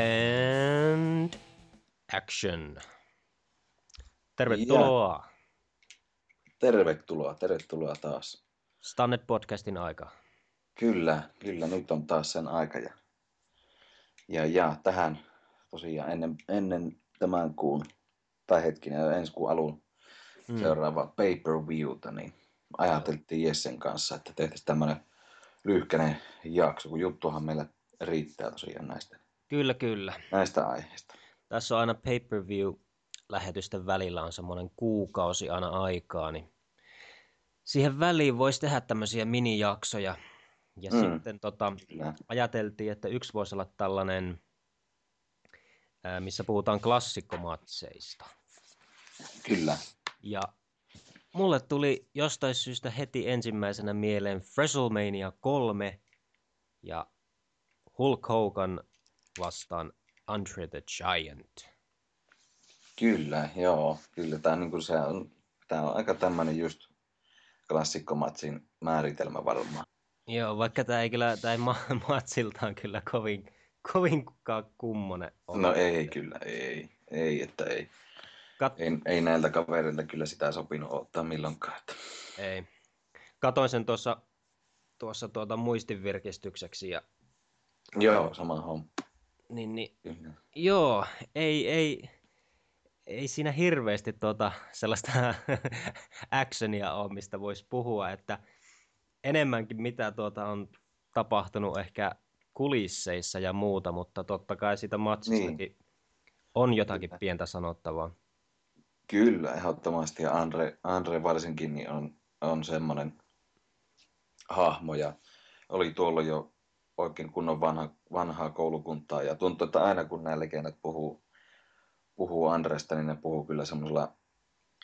And action. Tervetuloa. Tervetuloa, tervetuloa taas. Stannet podcastin aika. Kyllä, kyllä, nyt on taas sen aika. Ja, ja, ja tähän tosiaan ennen, ennen tämän kuun, tai hetkinen, ensi kuun alun mm. seuraava pay-per-viewta, niin ajateltiin Jessen kanssa, että tehtäisiin tämmöinen lyhkäinen jakso, kun juttuhan meillä riittää tosiaan näistä, Kyllä, kyllä. näistä aiheista. Tässä on aina pay-per-view lähetysten välillä on semmoinen kuukausi aina aikaa, niin siihen väliin voisi tehdä tämmöisiä minijaksoja. Ja mm. sitten tota, Kyllä. ajateltiin, että yksi voisi olla tällainen, missä puhutaan klassikkomatseista. Kyllä. Ja mulle tuli jostain syystä heti ensimmäisenä mieleen WrestleMania 3 ja Hulk Hogan vastaan Andre the Giant. Kyllä, joo. Kyllä tämä on, niin se on, tää on aika tämmöinen just klassikkomatsin määritelmä varmaan. Joo, vaikka tämä ei kyllä, tämä ei ma- matsiltaan kyllä kovin, kovinkaan kummonen ole. No ei kyllä, ei. Ei, että ei. Kat- Ei, ei näiltä kaverilta kyllä sitä sopinut ottaa milloinkaan. Että. ei. Katoin sen tuossa, tuossa tuota muistinvirkistykseksi ja Joo, sama homma. Niin, niin, Kyllä. joo, ei, ei, ei siinä hirveästi tuota sellaista actionia ole, mistä voisi puhua, että enemmänkin mitä tuota on tapahtunut ehkä kulisseissa ja muuta, mutta totta kai siitä matsistakin niin. on jotakin Kyllä. pientä sanottavaa. Kyllä, ehdottomasti. Ja Andre, Andre varsinkin niin on, on semmoinen hahmo ja oli tuolla jo oikein kunnon vanha, vanhaa koulukuntaa. Ja tuntuu, että aina kun nämä legendat puhuu, puhuu Andresta, niin ne puhuu kyllä semmoisella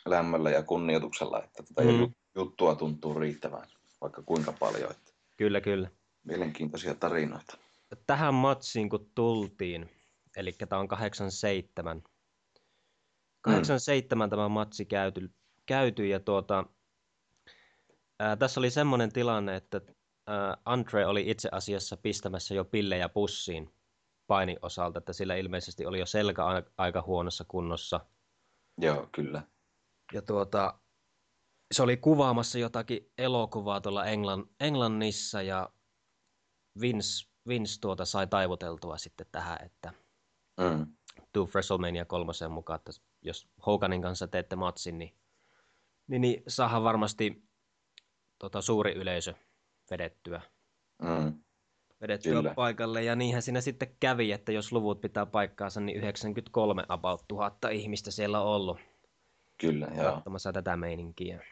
lämmöllä ja kunnioituksella, että tätä Mm. mm. juttua tuntuu riittävän vaikka kuinka paljon. Että Kyllä, kyllä. mielenkiintoisia tarinoita. Tähän matsiin kun tultiin, eli tämä on 87. 87 tämä matsi käyty, käyty ja tuota, ää, tässä oli semmoinen tilanne, että Andre oli itse asiassa pistämässä jo pillejä pussiin painin osalta, että sillä ilmeisesti oli jo selkä aika huonossa kunnossa. Joo, kyllä. Ja tuota, se oli kuvaamassa jotakin elokuvaa tuolla Englann, Englannissa ja Vince, Vince tuota sai taivuteltua sitten tähän, että Mm. tuu WrestleMania kolmosen mukaan, että jos Hoganin kanssa teette matsin, niin, niin, niin saadaan varmasti tota, suuri yleisö vedettyä, Mm. vedettyä Kyllä. paikalle. Ja niinhän siinä sitten kävi, että jos luvut pitää paikkaansa, niin 93 about tuhatta ihmistä siellä on ollut Kyllä, joo. katsomassa tätä meininkiä.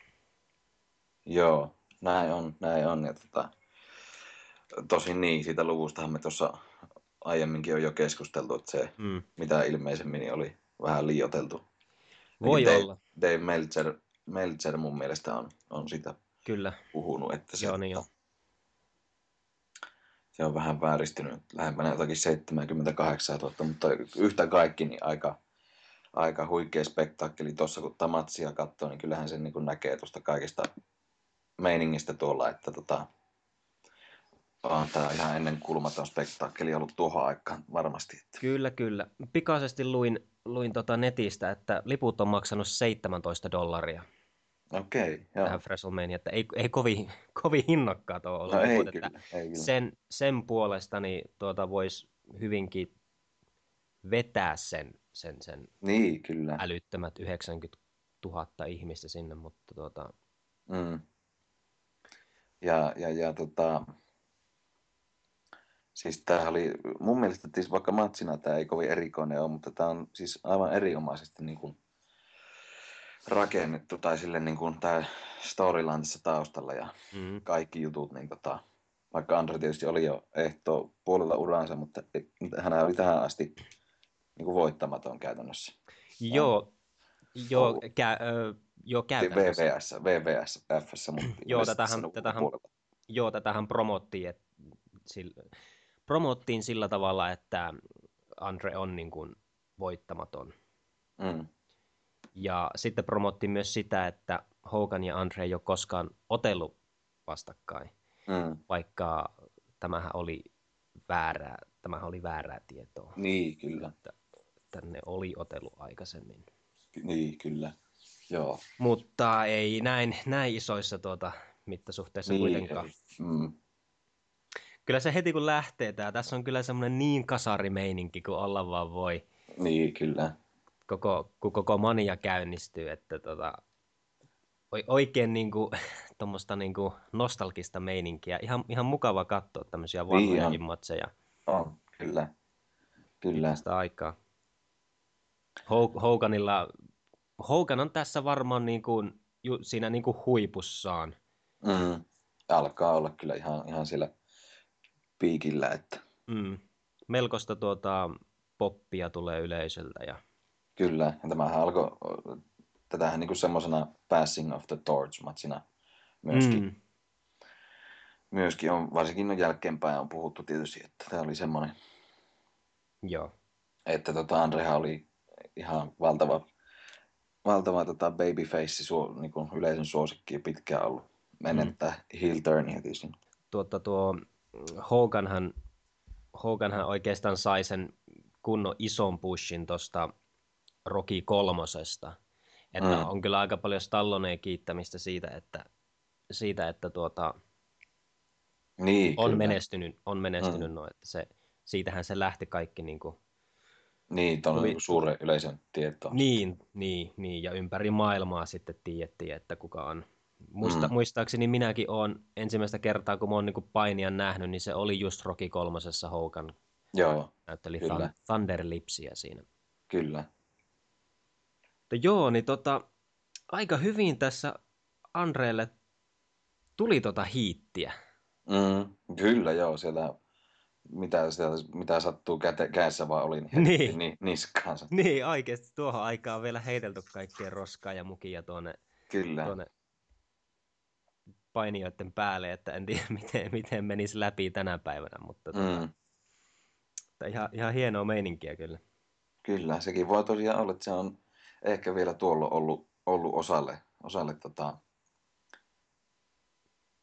Joo, näin on, näin on. Ja tota, tosin niin, siitä luvustahan me tuossa aiemminkin on jo keskusteltu, että se Mm. mitä ilmeisemmin niin oli vähän liioteltu. Voi Dave, olla, Dave Meltzer, Meltzer mun mielestä on, on sitä kyllä. puhunut, että se, Joo, niin on. Se on vähän vääristynyt lähempänä jotakin 78 000, mutta yhtä kaikki niin aika, aika huikea spektaakkeli tuossa, kun Tamatsia katsoo, niin kyllähän sen niin näkee tuosta kaikesta meiningistä tuolla, että tota, on tämä ihan ennen kulmaton spektaakkeli ollut tuohon aikaan varmasti. Että. Kyllä, kyllä. Pikaisesti luin, luin tota netistä, että liput on maksanut 17 dollaria Okei, joo. tähän WrestleMania, että ei, ei kovin, kovin hinnokkaat ole ollut No ei liput, että kyllä, ei kyllä. sen, sen puolesta niin tuota voisi hyvinkin vetää sen, sen, sen Niin, kyllä. älyttömät 90 000 ihmistä sinne, mutta tuota, Mm. Ja, ja, ja tota, siis tämä oli, mun mielestä siis vaikka matsina tämä ei kovin erikoinen ole, mutta tämä on siis aivan erinomaisesti niin kuin rakennettu tai sille niin kuin storyline tässä taustalla ja mm, kaikki jutut, niin tota, vaikka Andre tietysti oli jo ehto puolella uransa, mutta hän oli tähän asti niin kuin voittamaton käytännössä. joo, joo, kä, ö, joo käytännössä. VVS, VVS, Fssä, mutta Joo, tätähän- tätähän-. Joo, tätähän promottiin, et, sillä, promottiin sillä tavalla, että Andre on niin kuin voittamaton. Mm. Ja sitten promottiin myös sitä, että Hogan ja Andre ei ole koskaan otellut vastakkain, Mm. vaikka tämähän oli väärää, tämä oli väärää tietoa. Niin, kyllä. Että tänne oli otellut aikaisemmin. Niin, kyllä. Joo. Mutta ei näin, näin isoissa tuota, mittasuhteissa niin, kuitenkaan. Mm. Kyllä se heti kun lähtee tää, tässä on kyllä semmoinen niin kasarimeininki kuin olla vaan voi. Niin, kyllä. Koko, kun koko mania käynnistyy, että tota, oikein niin kuin, niin kuin nostalgista meininkiä. Ihan, ihan mukava katsoa tämmöisiä vanhojakin niin matseja. On, kyllä. Kyllä. Sitä aikaa. Hoganilla, Hogan on tässä varmaan niin kuin, ju, siinä niin kuin huipussaan. Mm. Alkaa olla kyllä ihan, ihan siellä piikillä. Että... Mm. Melkoista tuota, poppia tulee yleisöltä. Ja... Kyllä, ja tämähän alkoi tätähän niin semmoisena passing of the torch matsina myöskin. Mm. Myöskin on, varsinkin on jälkeenpäin on puhuttu tietysti, että tämä oli semmoinen, Joo. että tota Andreha oli ihan valtava, valtava tota babyface suo, niin kuin yleisön suosikki pitkään ollut. Ennen mm. heel turnia tietysti. Tuota, tuo Hoganhan, Hoganhan oikeastaan sai sen kunnon ison pushin tuosta Rocky kolmosesta. Että mm. on kyllä aika paljon Stalloneen kiittämistä siitä, että, siitä, että tuota, niin, on, kyllä. menestynyt, on menestynyt mm. no, että se, siitähän se lähti kaikki niin kuin, niin, tuon niin suuren yleisön tietoon. Niin, niin, niin, ja ympäri maailmaa sitten tiedettiin, että kuka on. Muista, mm. Muistaakseni minäkin olen ensimmäistä kertaa, kun mä oon niin painia nähnyt, niin se oli just Rocky kolmosessa Hogan. Joo, Näytteli kyllä. Thunder Lipsiä siinä. Kyllä. Mutta joo, niin tota, aika hyvin tässä Andreelle tuli tota hiittiä. Mm, kyllä joo, siellä mitä, siellä, mitä sattuu käte, kädessä vaan oli, niin, niin. Ni, niskaansa. Niin, oikeasti tuohon aikaan vielä heitelty kaikkea roskaa ja mukia tuonne, kyllä. tuonne painijoiden päälle, että en tiedä miten, miten menisi läpi tänä päivänä, mutta tota, mm. tota, ihan, ihan hienoa meininkiä kyllä. Kyllä, sekin voi tosiaan olla, että se on ehkä vielä tuolla ollut, ollut osalle, osalle tota,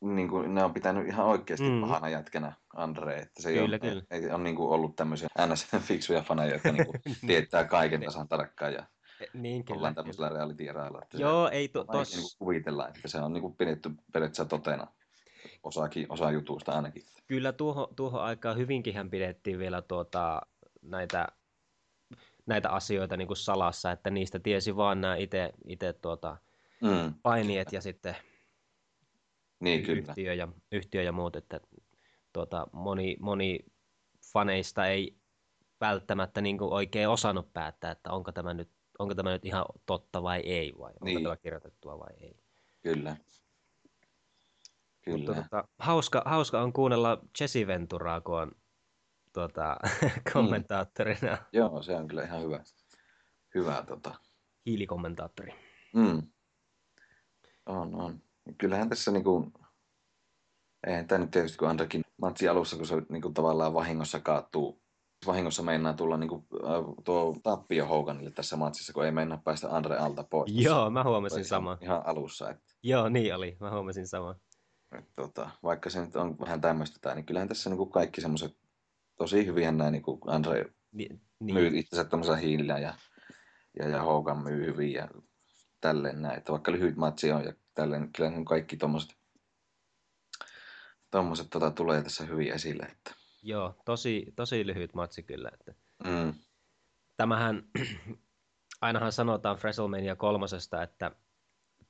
niin kuin ne on pitänyt ihan oikeasti mm. pahana jätkänä Andre, että se ei, kyllä, ole, kyllä. ei, ole niin kuin ollut tämmöisiä NS-fiksuja faneja, jotka niin kuin tietää kaiken tasan tarkkaan ja e, niin, kyllä, ollaan tämmöisellä reality-eräillä. Joo, se, ei to, tos... niin kuvitella, että se on niin kuin pidetty periaatteessa totena osakin, osa jutusta ainakin. Kyllä tuohon, tuohon aikaan hyvinkin pidettiin vielä tuota, näitä näitä asioita niin kuin salassa, että niistä tiesi vaan nämä itse, tuota, mm. painijat ja sitten niin, kyllä. Yhtiö, ja, yhtiö ja muut, että tuota, moni, moni faneista ei välttämättä niin kuin oikein osannut päättää, että onko tämä nyt, onko tämä nyt ihan totta vai ei, vai onko niin. tämä kirjoitettua vai ei. Kyllä. Kyllä. Mutta, tuota, hauska, hauska on kuunnella Jesse Venturaa, kun on tuota, kommentaattorina. Mm. Joo, se on kyllä ihan hyvä. Hyvä tota. Hiilikommentaattori. Mm. On, on. Kyllähän tässä niinku, eihän tämä nyt tietysti kun Andrekin matsi alussa, kun se niinku tavallaan vahingossa kaatuu, vahingossa meinaa tulla niinku, äh, tuo tappio Hoganille tässä matsissa, kun ei mennä päästä Andre alta pois. Joo, mä huomasin sama. Ihan alussa. Että... Joo, niin oli. Mä huomasin sama. Et, tota, vaikka se nyt on vähän tämmöistä, niin kyllähän tässä niinku kaikki semmoiset tosi hyvin näin, niin kuin Andre Ni, niin. myy itsensä tämmöisellä hiilillä ja, ja, ja Hogan myy hyvin ja tälleen näin. Että vaikka lyhyt matsi on ja tälleen, kyllä niin kaikki tommoset, tommoset tota, tulee tässä hyvin esille. Että. Joo, tosi, tosi lyhyt matsi kyllä. Että. Mm. Tämähän, ainahan sanotaan WrestleMania kolmosesta, että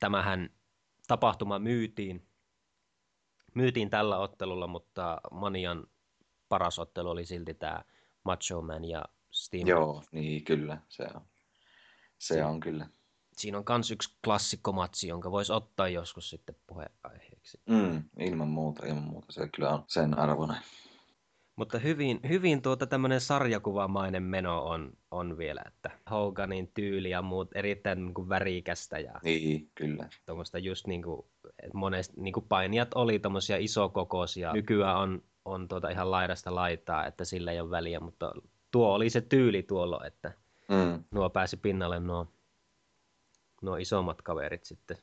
tämähän tapahtuma myytiin, myytiin tällä ottelulla, mutta Manian paras ottelu oli silti tämä Macho Man ja Steam. Joo, niin kyllä, se on, se on kyllä. Siinä on myös yksi klassikkomatsi, jonka voisi ottaa joskus sitten puheenaiheeksi. Mm, ilman muuta, ilman muuta. Se kyllä on sen arvoinen. Mutta hyvin, hyvin tuota tämmöinen sarjakuvamainen meno on, on vielä, että Hoganin tyyli ja muut erittäin niin kuin värikästä. Ja niin, kyllä. Tuommoista just niin kuin, monesti niin kuin painijat oli tuommoisia isokokoisia. Nykyään on on tuota ihan laidasta laitaa, että sillä ei ole väliä, mutta tuo oli se tyyli tuolla, että mm. nuo pääsi pinnalle nuo, nuo isommat kaverit sitten.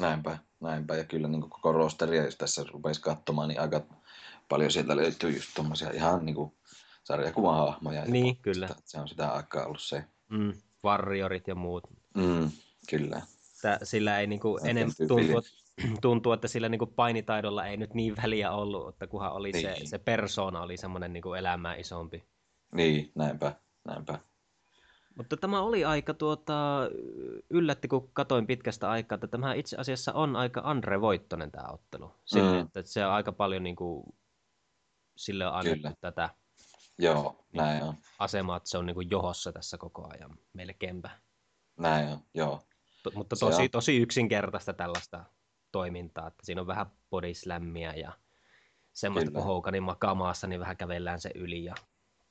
Näinpä, näinpä. Ja kyllä niin koko rosteria, jos tässä rupesi katsomaan, niin aika paljon sieltä löytyy just tommosia ihan niinku sarjakuvahahmoja. Niin, jopa. kyllä. Sitä, se on sitä aikaa ollut se. Mm, warriorit ja muut. Mm, kyllä. Tää, sillä ei niinku Oikein enemmän tyypillinen. tuntuu, tuntuu, että sillä niinku painitaidolla ei nyt niin väliä ollut, että kunhan oli se, Niin. se persona oli semmoinen niinku elämää isompi. Niin, näinpä, näinpä. Mutta tämä oli aika tuota, yllätti, kun katoin pitkästä aikaa, että tämä itse asiassa on aika Andre Voittonen tämä ottelu. Sille, Mm. että se on aika paljon niin kuin, sille on annettu Kyllä. tätä Joo, näin on. asemaa, että se on niin kuin johossa tässä koko ajan melkeinpä. Näin on, joo. To, mutta Se tosi, on. tosi yksinkertaista tällaista toimintaa, että siinä on vähän body slammia ja semmoista, Kyllä. kun Hoganin makaa maassa, niin vähän kävellään se yli ja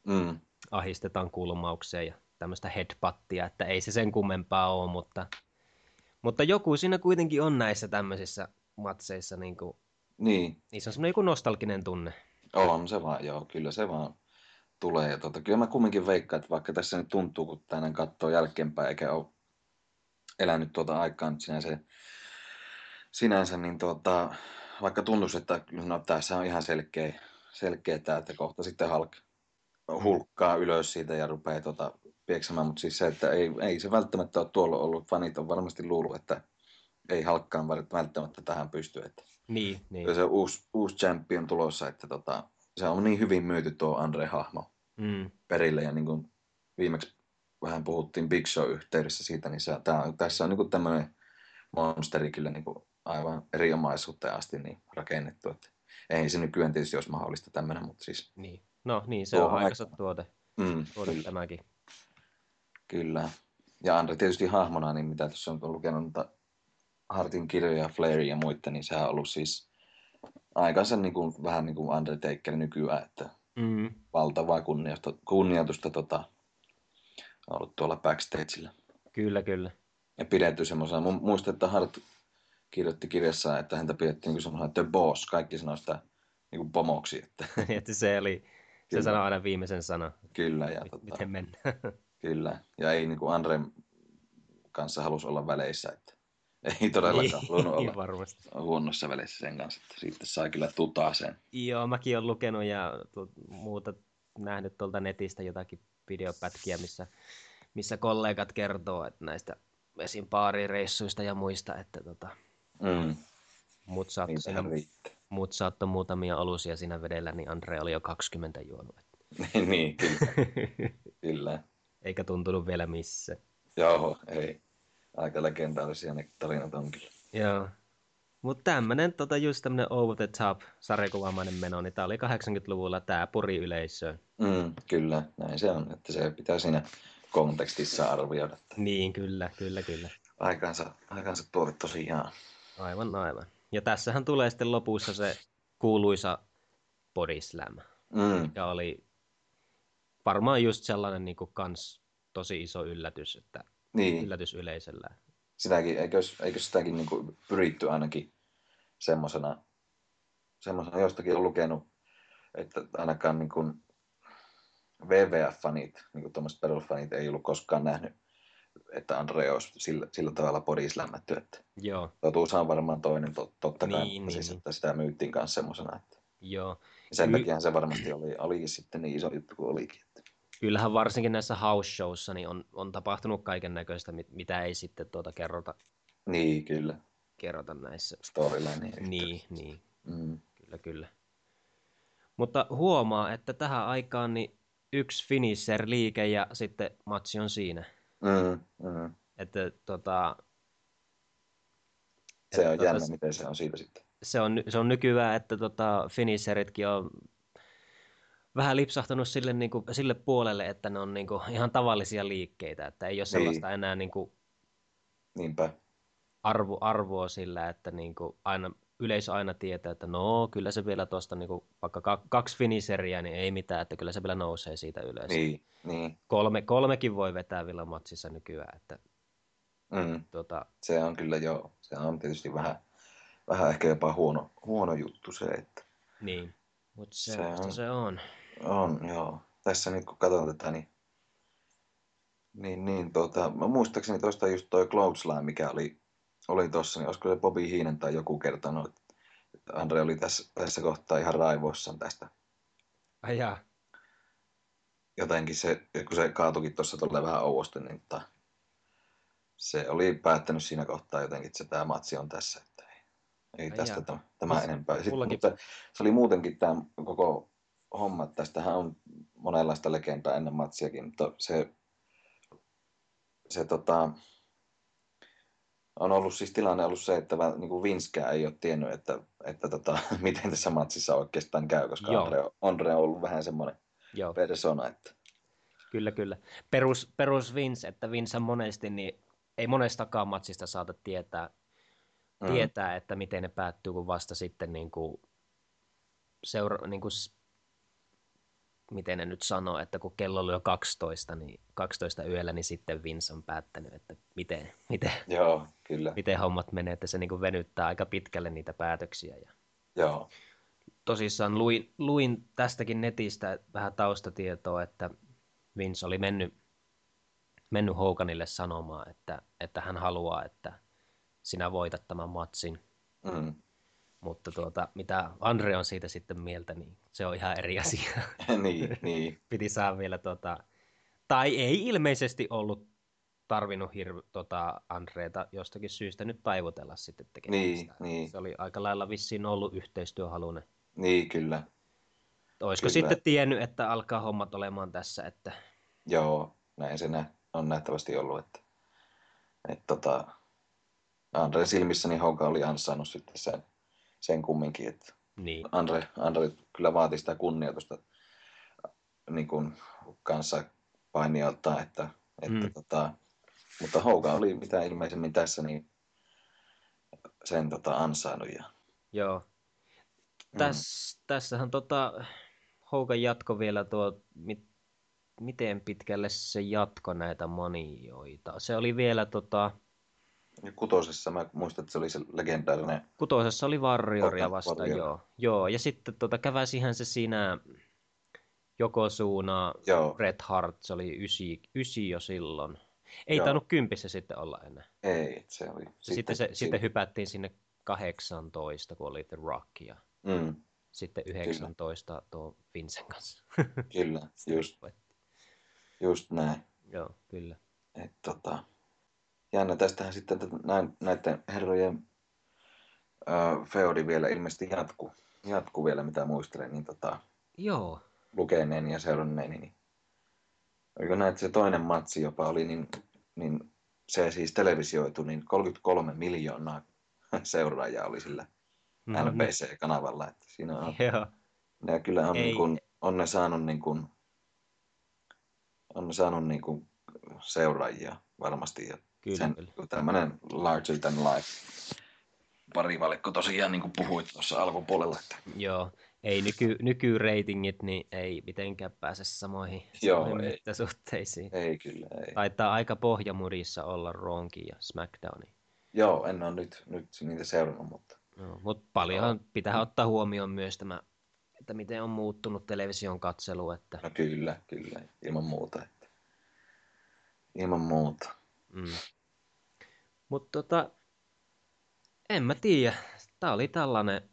Mm, ahistetaan kulmaukseen ja tämmöistä headbuttia, että ei se sen kummempaa ole, mutta, mutta joku siinä kuitenkin on näissä tämmöisissä matseissa, niin kuin, niin, niissä on semmoinen joku nostalginen tunne. on se vaan, joo, kyllä se vaan tulee. Ja tota, kyllä mä kumminkin veikkaan, että vaikka tässä nyt tuntuu, kun tänään katsoo jälkeenpäin, eikä ole elänyt tuota aikaa nyt sinänsä, sinänsä niin tuota, vaikka tuntuisi, että no, tässä on ihan selkeä, selkeä tämä, että kohta sitten Hulk hulkkaa ylös siitä ja rupeaa tuota, pieksemään, mutta siis se, että ei, ei se välttämättä ole tuolla ollut. Fanit on varmasti luullut, että ei Halkkaan välttämättä tähän pysty. Että Niin, niin. se uusi, uusi champion tulossa, että tota, se on niin hyvin myyty tuo Andre-hahmo Mm, perille ja niin kuin viimeksi vähän puhuttiin Big Show-yhteydessä siitä, niin se, tää, tässä on niin tämmöinen monsteri kyllä niin kuin aivan erinomaisuuteen asti niin rakennettu. Että ei se nykyään tietysti olisi mahdollista tämmöinen, mutta siis niin. No niin, se on aika- aikansa tuote, mm, tuote kyllä, tämäkin. kyllä. Ja Andre tietysti hahmona, niin mitä tuossa on lukenut noita Hartin kirjoja, Flairia ja muita, niin sehän on ollut siis aikansa niin kuin, vähän niin kuin Undertaker nykyään, että Mm, valtavaa kunnioitusta, kunnioitusta tota, on ollut tuolla backstageillä. kyllä, kyllä. Ja pidetty semmoisena, mu- muistan, että Hart kirjoitti kirjassaan, että häntä pidettiin niin semmoisena the boss, kaikki sanoi sitä niin kuin pomoksi, että että se oli, se sanoi aina viimeisen sana, kyllä ja, mit- tota, miten mennään. kyllä. Ja ei niin kuin Andren kanssa halus olla väleissä, että ei todellakaan halunnut niin olla varmasti. huonossa väleissä sen kanssa, että siitä sai kyllä tutaa sen. Joo, mäkin olen lukenut ja muuta nähnyt tuolta netistä jotakin videopätkiä, missä, missä kollegat kertoo että näistä esim. baarireissuista ja muista, että tota, Mm, mut saattoi niin siinä, mut saattoi muutamia olusia siinä vedellä, niin Andre oli jo 20 juonut. niin, kyllä, kyllä. Eikä tuntunut vielä missä. Joo, ei. Aika legendaarisia ne tarinat on kyllä. Joo. Mutta tämmönen tota, just tämmönen over the top sarjakuvaamainen meno, niin tää oli 80-luvulla tää puri yleisöön. Mm, kyllä, näin se on, että se pitää siinä kontekstissa arvioida. Niin, kyllä, kyllä, kyllä. aikansa, aikansa tuote tosiaan. Aivan, aivan. Ja tässähän tulee sitten lopussa se kuuluisa body slam, Mm, mikä oli varmaan just sellainen niin kuin kans tosi iso yllätys, että niin, yllätys yleisöllä. sitäkin, eikös, eikös sitäkin niin kuin pyritty ainakin semmosena, semmosena jostakin on lukenut, että ainakaan niin kuin WWF-fanit, niin kuin tuommoiset perusfanit ei ollut koskaan nähnyt, että Andre olisi sillä, sillä tavalla bodislämmätty, että Joo, totuus on varmaan toinen, tot, totta kai, Niin, niin, siis, niin. että sitä myyttiin kanssa semmosena, että joo. sen takia se varmasti oli, olikin sitten niin iso juttu kuin olikin. Että. Kyllähän varsinkin näissä house showissa niin on, on tapahtunut kaiken näköistä, mitä ei sitten tuota kerrota, Niin, kyllä, kerrota näissä. storyline. Niin, niin. Mm. Kyllä, kyllä. Mutta huomaa, että tähän aikaan niin yksi finisher-liike ja sitten matsi on siinä. Mm, mm. Että tota, Se on Että jännä, tota- miten se on siitä sitten. se, on, se on nykyään, että tota, finisheritkin on vähän lipsahtanut sille, niin kuin, sille puolelle, että ne on niin kuin, ihan tavallisia liikkeitä, että ei ole sellaista enää niin kuin, Niinpä. arvo, arvoa sillä, että niin kuin, aina, yleisö aina tietää, että no kyllä se vielä tuosta niin kuin, vaikka ka- kaksi finisheriä, niin ei mitään, että kyllä se vielä nousee siitä ylös. Niin, niin. Kolme, kolmekin voi vetää vielä matsissa nykyään, että Mm. tota, Se on kyllä joo. Se on tietysti vähän, vähän ehkä jopa huono, huono juttu se, että niin. Mutta Se semmoista on. se on. on joo. Tässä nyt kun katson tätä, niin niin, niin tuota, mä muistaakseni tuosta just toi Cloudslime, mikä oli, oli tossa, niin olisiko se Bobby Heenan tai joku kertonut, että Andre oli tässä, tässä kohtaa ihan raivoissaan tästä. Ai jaa. Jotenkin se, kun se kaatukin tuossa tulee vähän ouosti, niin tota, se oli päättänyt siinä kohtaa jotenkin, että se tämä matsi on tässä. Että ei, ei Ai tästä tämä, tämä enempää. Sitten, mullakin- mutta se oli muutenkin tämä koko homma, että tästähän on monenlaista legendaa ennen matsiakin, mutta se, se tota, on ollut siis tilanne ollut se, että niin kuin Vinskään ei ole tiennyt, että, että tota, miten tässä matsissa oikeastaan käy, koska Joo. Andre, on- Andre on ollut vähän semmoinen Joo, persona, että kyllä, kyllä. Perus, perus Vince, että Vince monesti, niin ei monestakaan matsista saata tietää, mm, tietää, että miten ne päättyy, kun vasta sitten niin kuin seura, niin kuin, miten ne nyt sanoo, että kun kello oli jo 12, niin 12 yöllä, niin sitten Vince on päättänyt, että miten, miten, joo, kyllä, miten hommat menee, että se niin kuin venyttää aika pitkälle niitä päätöksiä. Ja joo, tosissaan luin, luin tästäkin netistä vähän taustatietoa, että Vince oli mennyt, mennyt Hoganille sanomaan, että, että hän haluaa, että sinä voitat tämän matsin. mm, Mutta tuota, mitä Andre on siitä sitten mieltä, niin se on ihan eri asia. niin, niin, Piti saada vielä, tota, tai ei ilmeisesti ollut tarvinnut hirv, tota, Andreeta jostakin syystä nyt taivutella sitten tekemään Niin, sitä. niin. Se oli aika lailla vissiin ollut yhteistyöhalunen. niin, kyllä, Olisiko Kyllä. sitten tiennyt, että alkaa hommat olemaan tässä, että joo, näin se nä, on nähtävästi ollut, että, että tota, Andre silmissä niin Hogan oli ansainnut sitten sen, sen kumminkin, että niin, Andre, Andre kyllä vaati sitä kunnioitusta niin kuin kanssa painijalta, että, että Mm. tota, mutta Hogan oli mitä ilmeisemmin tässä niin sen tota, ansainnut. Ja, joo. Täs, Tässähän tota, Hogan jatko vielä tuo, mit, miten pitkälle se jatko näitä manioita. Se oli vielä tota, ja kutosessa mä muistan, että se oli se legendaarinen, kutosessa oli Warrioria Open vasta, Warrior. joo. joo. Ja sitten tota, käväsihän se siinä Jokosuuna, joo, Bret Hart, se oli ysi, ysi jo silloin. Ei Joo. tainnut kympissä sitten olla enää. ei, se oli. Sitten, sitten, se, siinä- sitten hypättiin sinne 18, kun oli The Rock, ja Mm, sitten 19 tuo Vincen kanssa. kyllä, just, just näin. Joo, kyllä. Et, tota, jännä, tästähän sitten näin, näiden herrojen äh, feodi vielä ilmeisesti jatkuu, jatkuu vielä, mitä muistelen, niin tota, Joo, lukeneeni ja seuranneeni, niin oliko näin, että se toinen matsi jopa oli, niin, niin se siis televisioitu, niin 33 miljoonaa seuraajaa oli sillä no, niin. NBC-kanavalla. Että siinä on, Joo, ne kyllä on, Ei. niin kuin, on ne saanut, niin kuin, on ne saanut niin kuin seuraajia varmasti. Ja kyllä, sen, kyllä. tämmöinen larger than life parivalikko tosiaan niin kuin puhuit tuossa alkupuolella. Että, Joo, ei nyky, nykyreitingit, niin ei mitenkään pääse samoihin, Joo, samoihin ei. mittasuhteisiin. ei kyllä, ei. Taitaa aika pohjamurissa olla Ronkin ja SmackDownin. Joo, en ole nyt, nyt niitä seurannut, mutta No, mutta paljonhan pitää ottaa huomioon myös tämä, että miten on muuttunut television katselu, että no kyllä, kyllä, ilman muuta. Että, ilman muuta. Mm. Mutta tota, en mä tiedä, tää oli tällainen,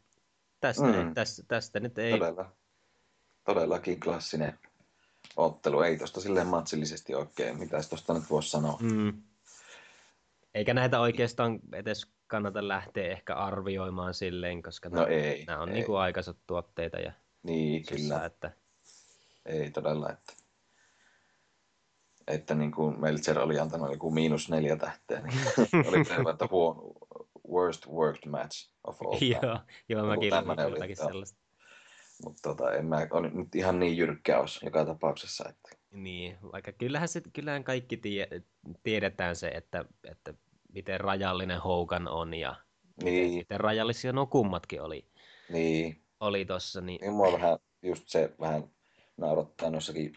tästä, Mm. mm. tästä, tästä nyt ei, Todella, todellakin klassinen ottelu. Ei tosta silleen matsillisesti oikein. Mitäs tosta nyt voisi sanoa? mm. eikä näitä oikeastaan edes kannata lähteä ehkä arvioimaan silleen, koska No ei. nämä on ei. niinku aikaiset tuotteita ja Niin, kyllä. että Ei todella, että, että niin kuin Meltzer oli antanut joku miinus neljä tähteä, niin oli selvä, että huono, worst worked match of all time. joo, joo Joku mäkin luin jotakin joo. sellaista. Mutta tota, en mä ole nyt ihan niin jyrkkä os joka tapauksessa. Että, Niin, vaikka kyllähän, se, kyllähän kaikki tie, tiedetään se, että, että miten rajallinen Hogan on ja niin, miten rajallisia nuo kummatkin oli, niin, oli tossa, niin niin mua vähän just se vähän naurattaa noissakin.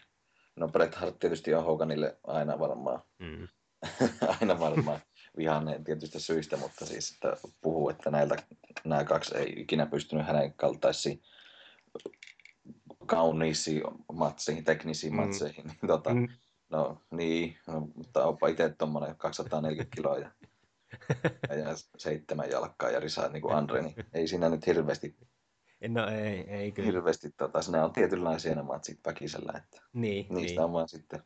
No Bret Hart tietysti on Hoganille aina varmaan mm, aina varmaan vihainen tietystä syistä, mutta siis että puhuu, että näiltä nämä kaksi ei ikinä pystynyt hänen kaltaisiin kauniisiin matseihin, teknisiin Mm. matseihin. Niin, tota, mm, no niin, no, mutta onpa itse tuommoinen 240 kiloa ja ja seitsemän jalkaa ja risaa niin kuin Andre, niin ei siinä nyt hirveästi, No ei, ei kyllä. hirveästi tota, ne on tietynlaisia ne matsit väkisellä, että Niin, niistä niin, on vaan sitten,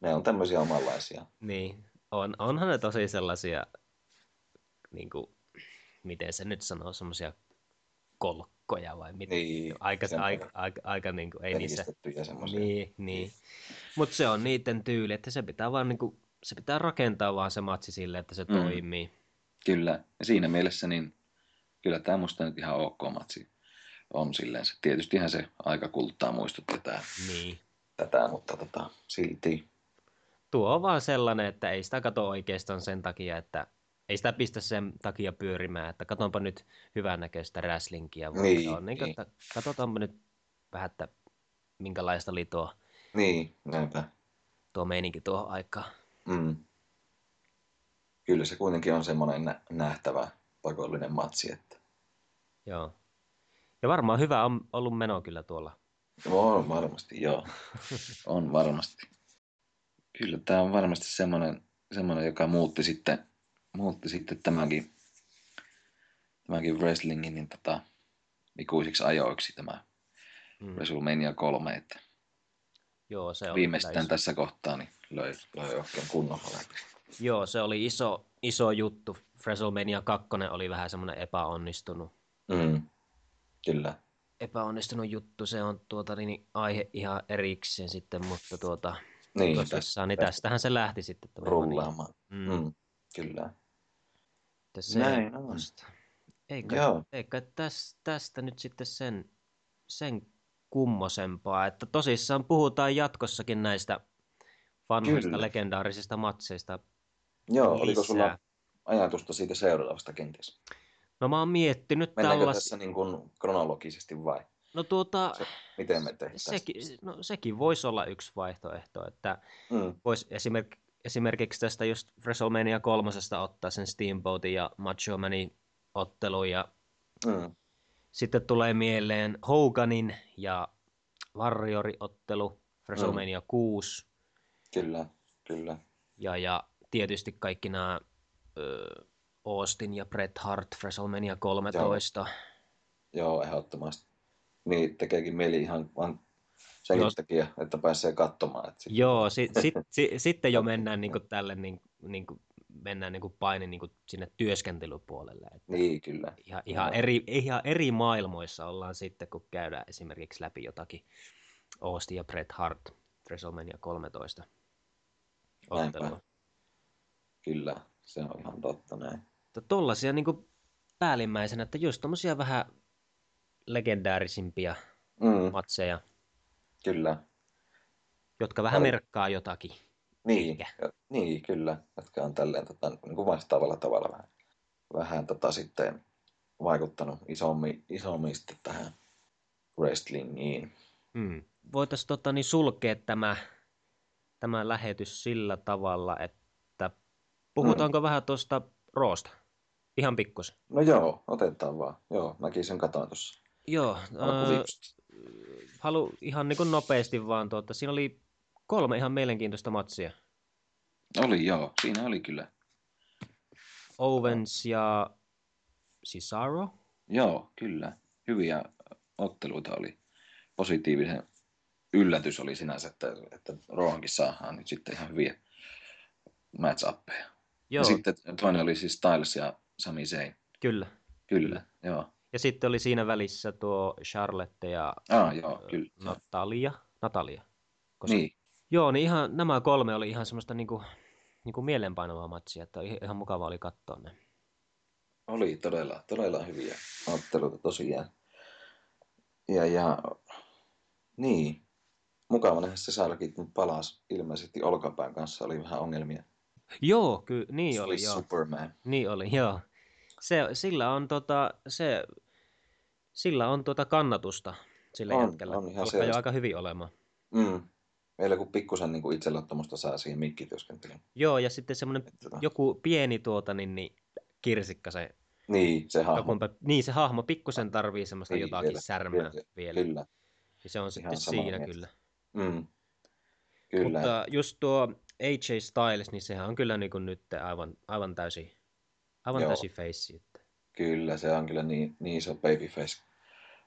ne on tämmöisiä omanlaisia. niin. On, onhan ne tosi sellaisia, niin kuin, miten se nyt sanoo, semmoisia kolkkoja vai mitä? Niin, aika, aika, aika, aika niin kuin, ei niissä... semmoisia. Niin, niin. Mutta se on niiden tyyli, että se pitää vaan niin kuin, se pitää rakentaa vaan se matsi sille, että se Mm. toimii. Kyllä, ja siinä mielessä niin kyllä tämä musta nyt ihan ok matsi on silleen. Se, tietystihän se aika kultaa muistutti tätä, Niin. tätä mutta tota, silti. Tuo on vaan sellainen, että ei sitä kato oikeastaan sen takia, että ei sitä pistä sen takia pyörimään, että katonpa nyt hyvännäköistä wrestlingiä, Niin, se on niin, kuin, niin. että katsotaanpa nyt vähän, että minkälaista oli tuo, Niin, näinpä. tuo meininki tuohon aikaan. Mm. Kyllä se kuitenkin on semmoinen nä- nähtävä pakollinen matsi, että Joo. Ja varmaan hyvä on ollut meno kyllä tuolla. on varmasti, joo. On varmasti. Kyllä tämä on varmasti semmoinen, semmoinen joka muutti sitten, muutti sitten tämänkin, tämänkin wrestlingin niin tota, ikuisiksi ajoiksi tämä Mm. WrestleMania 3, että Joo, se viimeistään tässä kohtaa niin löi, löi oikein kunnolla läpi. Joo, se oli iso, iso juttu. WrestleMania 2 oli vähän semmoinen epäonnistunut, Mm. Kyllä. epäonnistunut juttu. Se on tuota, niin aihe ihan erikseen sitten, mutta tuota, Niin, tosissaan, niin tästä tästähän se lähti sitten. rullaamaan. Mm. Mm. Kyllä. Se Näin on. vasta. Eikä, Joo. eikä täs, tästä nyt sitten sen, sen kummosempaa, että tosissaan puhutaan jatkossakin näistä vanhoista Kyllä. legendaarisista matseista. Joo, lisää. oliko sulla ajatusta siitä seuraavasta kenties? No mä oon miettinyt Mennäänkö tällas... tässä niin kuin kronologisesti vai No tuota, se, miten me tehtäisiin? sekin, no, sekin voisi olla yksi vaihtoehto, että Mm. voisi esimerk, esimerkiksi tästä just WrestleMania kolmosesta ottaa sen Steamboatin ja Macho Manin ottelun ja Mm. sitten tulee mieleen Hoganin ja Warriori-ottelu WrestleMania 6 Kyllä, kyllä. ja, ja tietysti kaikki nämä ö, Austin ja Bret Hart WrestleMania 13. Joo, ehdottomasti. Niin tekeekin mieli ihan vaan senkin Joo. takia, että pääsee katsomaan. Että sit- Joo, si, si, si, sitten jo mennään niin tälle, niin, niin kuin, mennään niin paine niin sinne työskentelypuolelle. Että Niin, kyllä. ihan, ihan, Joo. eri, ihan eri maailmoissa ollaan sitten, kun käydään esimerkiksi läpi jotakin Austin ja Bret Hart WrestleMania 13 Näinpä. ottelua. Kyllä, se on ihan totta näin. Mutta tollasia niin päällimmäisenä, että just tommosia vähän legendaarisimpia Mm, matseja, kyllä. jotka vähän Oli- merkkaa jotakin. Niin, ja, niin, kyllä. Jotka on tälleen tota, niin kuin vastaavalla tavalla vähän, vähän tota, sitten vaikuttanut isommin, isommin sitten tähän wrestlingiin. Mm. Voitaisiin tota, niin sulkea tämä, tämä lähetys sillä tavalla, että puhutaanko vähän tuosta Roosta? Ihan pikkusen. No joo, otetaan vaan. Joo, mäkin sen katoin tuossa. Joo, alkuviikosta. halu ihan niin kuin nopeasti vaan, tuota, siinä oli kolme ihan mielenkiintoista matsia. Oli joo, siinä oli kyllä. Owens ja Cesaro. Joo, kyllä. Hyviä otteluita oli. Positiivinen yllätys oli sinänsä, että, että Rohankin saadaan nyt sitten ihan hyviä match uppeja. Joo, Ja sitten toinen oli siis Styles ja Sami Zayn. kyllä. Kyllä, joo. Ja sitten oli siinä välissä tuo Charlotte ja Ah, joo, kyllä. Natalia. Natalia. Koska- Niin, Joo, niin ihan, nämä kolme oli ihan semmoista niinku, niinku mielenpainavaa matsia, että ihan, mukava oli katsoa ne. oli todella, todella hyviä otteluita tosiaan. Ja, ja niin, mukava nähdä se Sarkit nyt palasi. Ilmeisesti olkapään kanssa oli vähän ongelmia. Joo, kyllä, niin Se oli, oli joo. Superman. Niin oli, joo. Se, sillä on tota, se, sillä on tota kannatusta sillä On, jätkällä. on ihan Alkaa jo aika hyvin olemaan. Mm. Meillä kun pikkusen niin itseluottamusta saa siihen mikkityöskentelyyn. Joo, ja sitten semmoinen tota- joku pieni tuota, niin, niin kirsikka se, Niin, se hahmo. joku, niin se hahmo pikkusen tarvii semmoista Niin, jotakin vielä, särmää vielä, vielä. Kyllä. Ja se on sitten samaa siinä mieltä. kyllä. Mm. Kyllä. Mutta just tuo AJ Styles, niin sehän on kyllä niin kuin nyt aivan, aivan täysin, aivan Joo. täysin face. Että. Kyllä, se on kyllä niin, niin iso babyface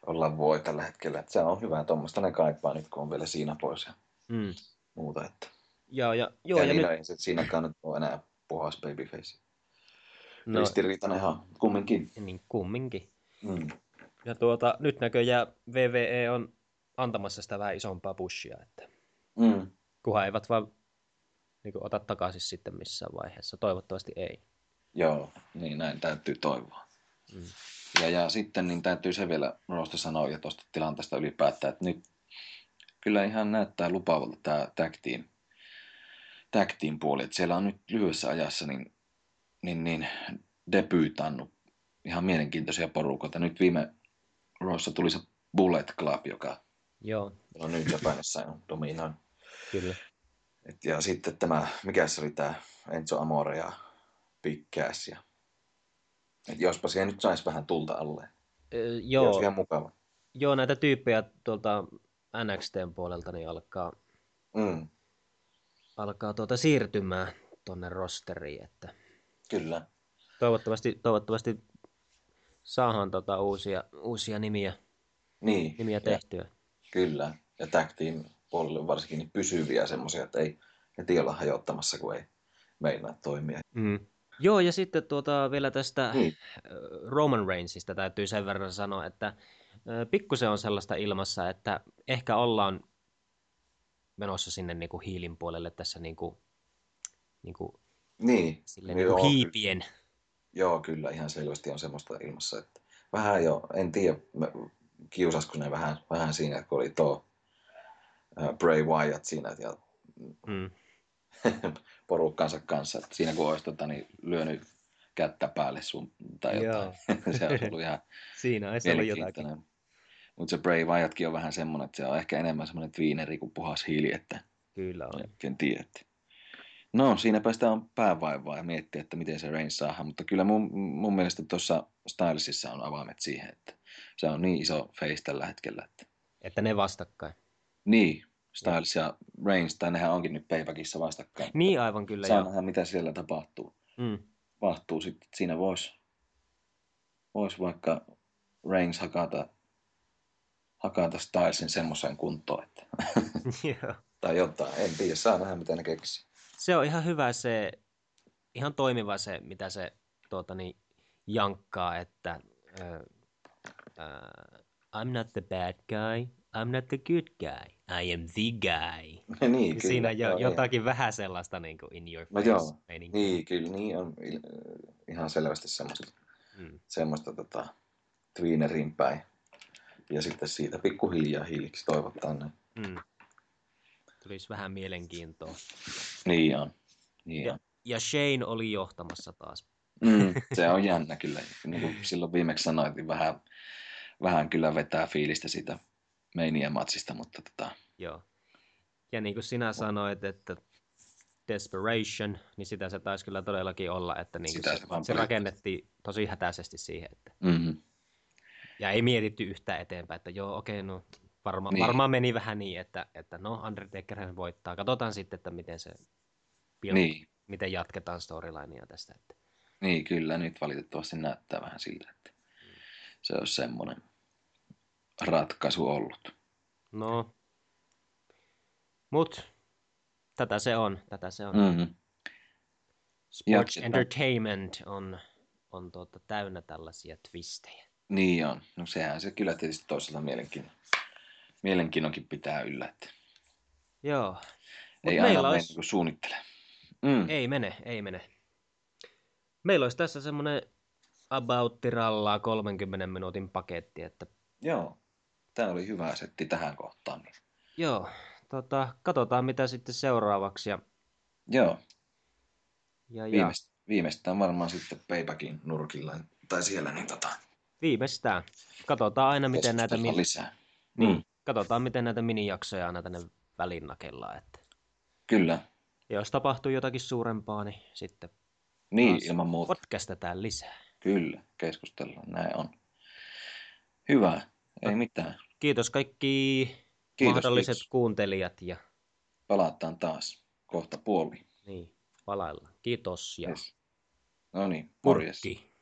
olla voi tällä hetkellä. Että se on hyvä, tuommoista ne kaipaa nyt, kun on vielä siinä pois ja Mm. muuta. Että. Ja, ja, joo, ja, ja, nyt, ei se siinäkään nyt ole enää puhas babyface. No, Ristiriitainen ihan kumminkin. niin kumminkin. Mm. Ja tuota, nyt näköjään VVE on antamassa sitä vähän isompaa pushia, että Mm. kunhan eivät vaan niin kuin, ota takaisin sitten missään vaiheessa. Toivottavasti ei. Joo, niin näin täytyy toivoa. Mm. Ja, ja sitten niin täytyy se vielä Roosta sanoa ja tuosta tilanteesta ylipäätään, että nyt kyllä ihan näyttää lupaavalta tämä tag team, tag team puoli. Että siellä on nyt lyhyessä ajassa niin, niin, niin debyytannut ihan mielenkiintoisia porukoita. Nyt viime Roossa tuli se Bullet Club, joka Joo, on nyt Japanissa on dominoin. kyllä. Et, ja sitten tämä, mikä se oli tämä Enzo Amore ja Big Cass. Ja, et jospa siihen nyt saisi vähän tulta alle. Ö, Joo. Olisi ihan mukava. joo, näitä tyyppejä tuolta NXTn puolelta niin alkaa, Mm, alkaa tuota siirtymään tuonne rosteriin, että kyllä. toivottavasti, toivottavasti saadaan tota uusia, uusia nimiä, Niin, nimiä ja, tehtyä. kyllä. Ja tag team puolelle varsinkin niin pysyviä semmoisia, että ei heti olla hajottamassa, kun ei meinaa toimia. Mm. Joo, ja sitten tuota, vielä tästä ö, Roman Reignsista täytyy sen verran sanoa, että ö, pikkusen on sellaista ilmassa, että ehkä ollaan menossa sinne niin kuin hiilin puolelle tässä niin kuin, niin kuin, Niin, silleen niin niin kuin joo, hiipien. Ky- joo, kyllä ihan selvästi on semmoista ilmassa, että vähän jo, en tiedä, kiusasko ne vähän, vähän siinä, kun oli tuo äh, Bray Wyatt siinä ja Mm. porukkansa kanssa. Että siinä kun olisi tota, niin, lyönyt kättä päälle sun tai jotain, se olisi ollut ihan Siinä olisi ollut jotakin. Mutta se Bray Wyattkin on vähän semmoinen, että se on ehkä enemmän semmoinen twiineri kuin puhas hiili, että Kyllä on. ken tiedä. No, siinäpä sitä on päävaivaa ja miettiä, että miten se Reigns saadaan, mutta kyllä mun, mun mielestä tuossa Stylesissa on avaimet siihen, että se on niin iso face tällä hetkellä, että Että ne vastakkain. Niin, Styles ja Reigns, tai nehän onkin nyt paybackissa vastakkain. Niin aivan kyllä Saa nähdä, mitä siellä tapahtuu. Mm. Vahtuu sitten, siinä voisi vois vaikka Reigns hakata, hakata Stylesin semmoiseen kuntoon, että, Joo. tai jotain, en tiedä, saa nähdä mitä ne keksii. Se on ihan hyvä se, ihan toimiva se, mitä se tuota, niin, jankkaa, että uh, uh, I'm not the bad guy, I'm not the good guy, I am the guy. niin, kyllä. Siinä jo, joo, jotakin vähän sellaista niin kuin in your No face joo, meininkiä. Niin, kyllä, niin on ihan selvästi semmoista, Mm. semmoista tota, tweenerin päin. Ja sitten siitä pikkuhiljaa hiiliksi toivottaa ne. Mm. Tulisi vähän mielenkiintoa. Niin on. Niin Ja, on. ja Shane oli johtamassa taas. Mm, se on jännä kyllä. Niin kuin silloin viimeksi sanoit, niin vähän, vähän kyllä vetää fiilistä siitä meinien matsista, mutta tota, Joo. Ja niin kuin sinä sanoit, että desperation, niin sitä se taisi kyllä todellakin olla, että niin Sitä se, se rakennettiin tosi hätäisesti siihen. Että, mm, ja ei mietitty yhtään eteenpäin, että joo, okei, no varma, Niin. varmaan meni vähän niin, että, että no Undertaker voittaa. Katsotaan sitten, että miten se build, niin, miten jatketaan storylinea tästä. Että. niin, kyllä nyt valitettavasti näyttää vähän siltä, että se olisi semmoinen ratkaisu ollut. No, mut tätä se on, tätä se on. Mm-hmm. Sports Jatketaan. Entertainment on, on tuota, täynnä tällaisia twistejä. Niin on. No sehän se kyllä tietysti toisella mielenkiinnon. Mielenkiinnonkin pitää yllä, että Joo. Mut ei meillä aina mene olisi... niin kuin suunnittele. Mm. Ei mene, ei mene. Meillä olisi tässä semmoinen about tirallaa 30 minuutin paketti, että Joo, tämä oli hyvä setti tähän kohtaan. Niin. joo, tota, katsotaan mitä sitten seuraavaksi. Ja, Joo, ja, ja viimeist, viimeistään varmaan sitten Paybackin nurkilla tai siellä, niin tota, viimeistään. Katsotaan aina, miten näitä, min... lisää. niin, Mm. katsotaan, miten näitä minijaksoja aina tänne väliin nakellaan. Että Kyllä, jos tapahtuu jotakin suurempaa, niin sitten niin ilman muuta. podcastetaan lisää. Kyllä, keskustellaan, näin on. Hyvä, ei mitään. Kiitos kaikki Kiitos, mahdolliset kiitos. kuuntelijat ja Palataan taas kohta puoli. Niin, palaillaan. Kiitos ja Yes. No niin, morjes. purkki.